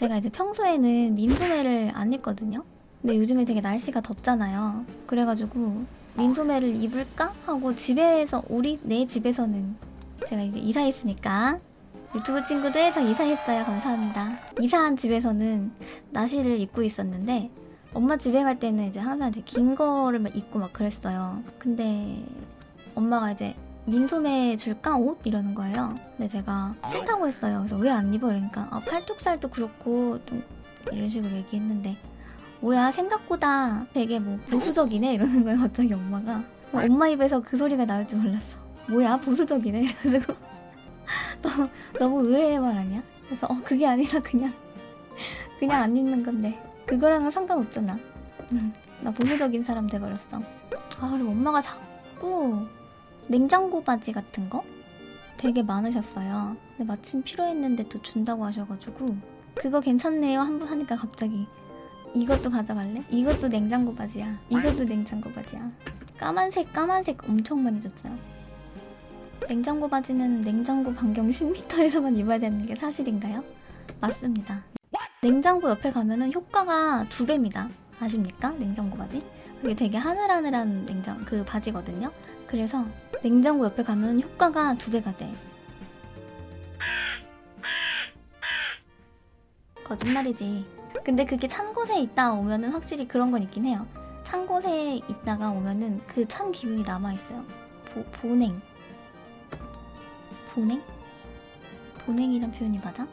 제가 이제 평소에는 민소매를 안 입거든요. 근데 요즘에 되게 날씨가 덥잖아요. 그래가지고 민소매를 입을까 하고 집에서 우리 내 집에서는 제가 이제 이사했으니까 유튜브 친구들 저 이사했어요 감사합니다. 이사한 집에서는 나시를 입고 있었는데 엄마 집에 갈 때는 이제 항상 이제 긴 거를 막 입고 막 그랬어요. 근데 엄마가 이제 민소매 줄까 옷 이러는 거예요. 근데 제가 싫다고 했어요. 그래서 왜 안 입어? 그러니까 아, 팔뚝살도 그렇고 좀 이런 식으로 얘기했는데 뭐야 생각보다 되게 뭐 보수적이네 이러는 거예요. 갑자기 엄마가 엄마 입에서 그 소리가 나올 줄 몰랐어. 뭐야 보수적이네 이래가지고 너무 너무 의외의 말 아니야? 그래서 어 그게 아니라 그냥 그냥 안 입는 건데 그거랑은 상관없잖아. 응, 나 보수적인 사람 돼버렸어. 아 그리고 엄마가 자꾸 냉장고 바지 같은 거 되게 많으셨어요. 근데 마침 필요했는데 또 준다고 하셔가지고 그거 괜찮네요 한번 하니까 갑자기 이것도 가져갈래? 이것도 냉장고 바지야. 이것도 냉장고 바지야. 까만색 까만색 엄청 많이 줬어요. 냉장고 바지는 냉장고 반경 10m에서만 입어야 되는 게 사실인가요? 맞습니다. 냉장고 옆에 가면은 효과가 두 배입니다. 아십니까? 냉장고 바지? 그게 되게 하늘하늘한 냉장 그 바지거든요. 그래서 냉장고 옆에 가면 효과가 두 배가 돼. 거짓말이지. 근데 그게 찬 곳에 있다 오면은 확실히 그런 건 있긴 해요. 찬 곳에 있다가 오면은 그 찬 기운이 남아 있어요. 보, 보냉. 보냉? 보냉이란 표현이 맞아?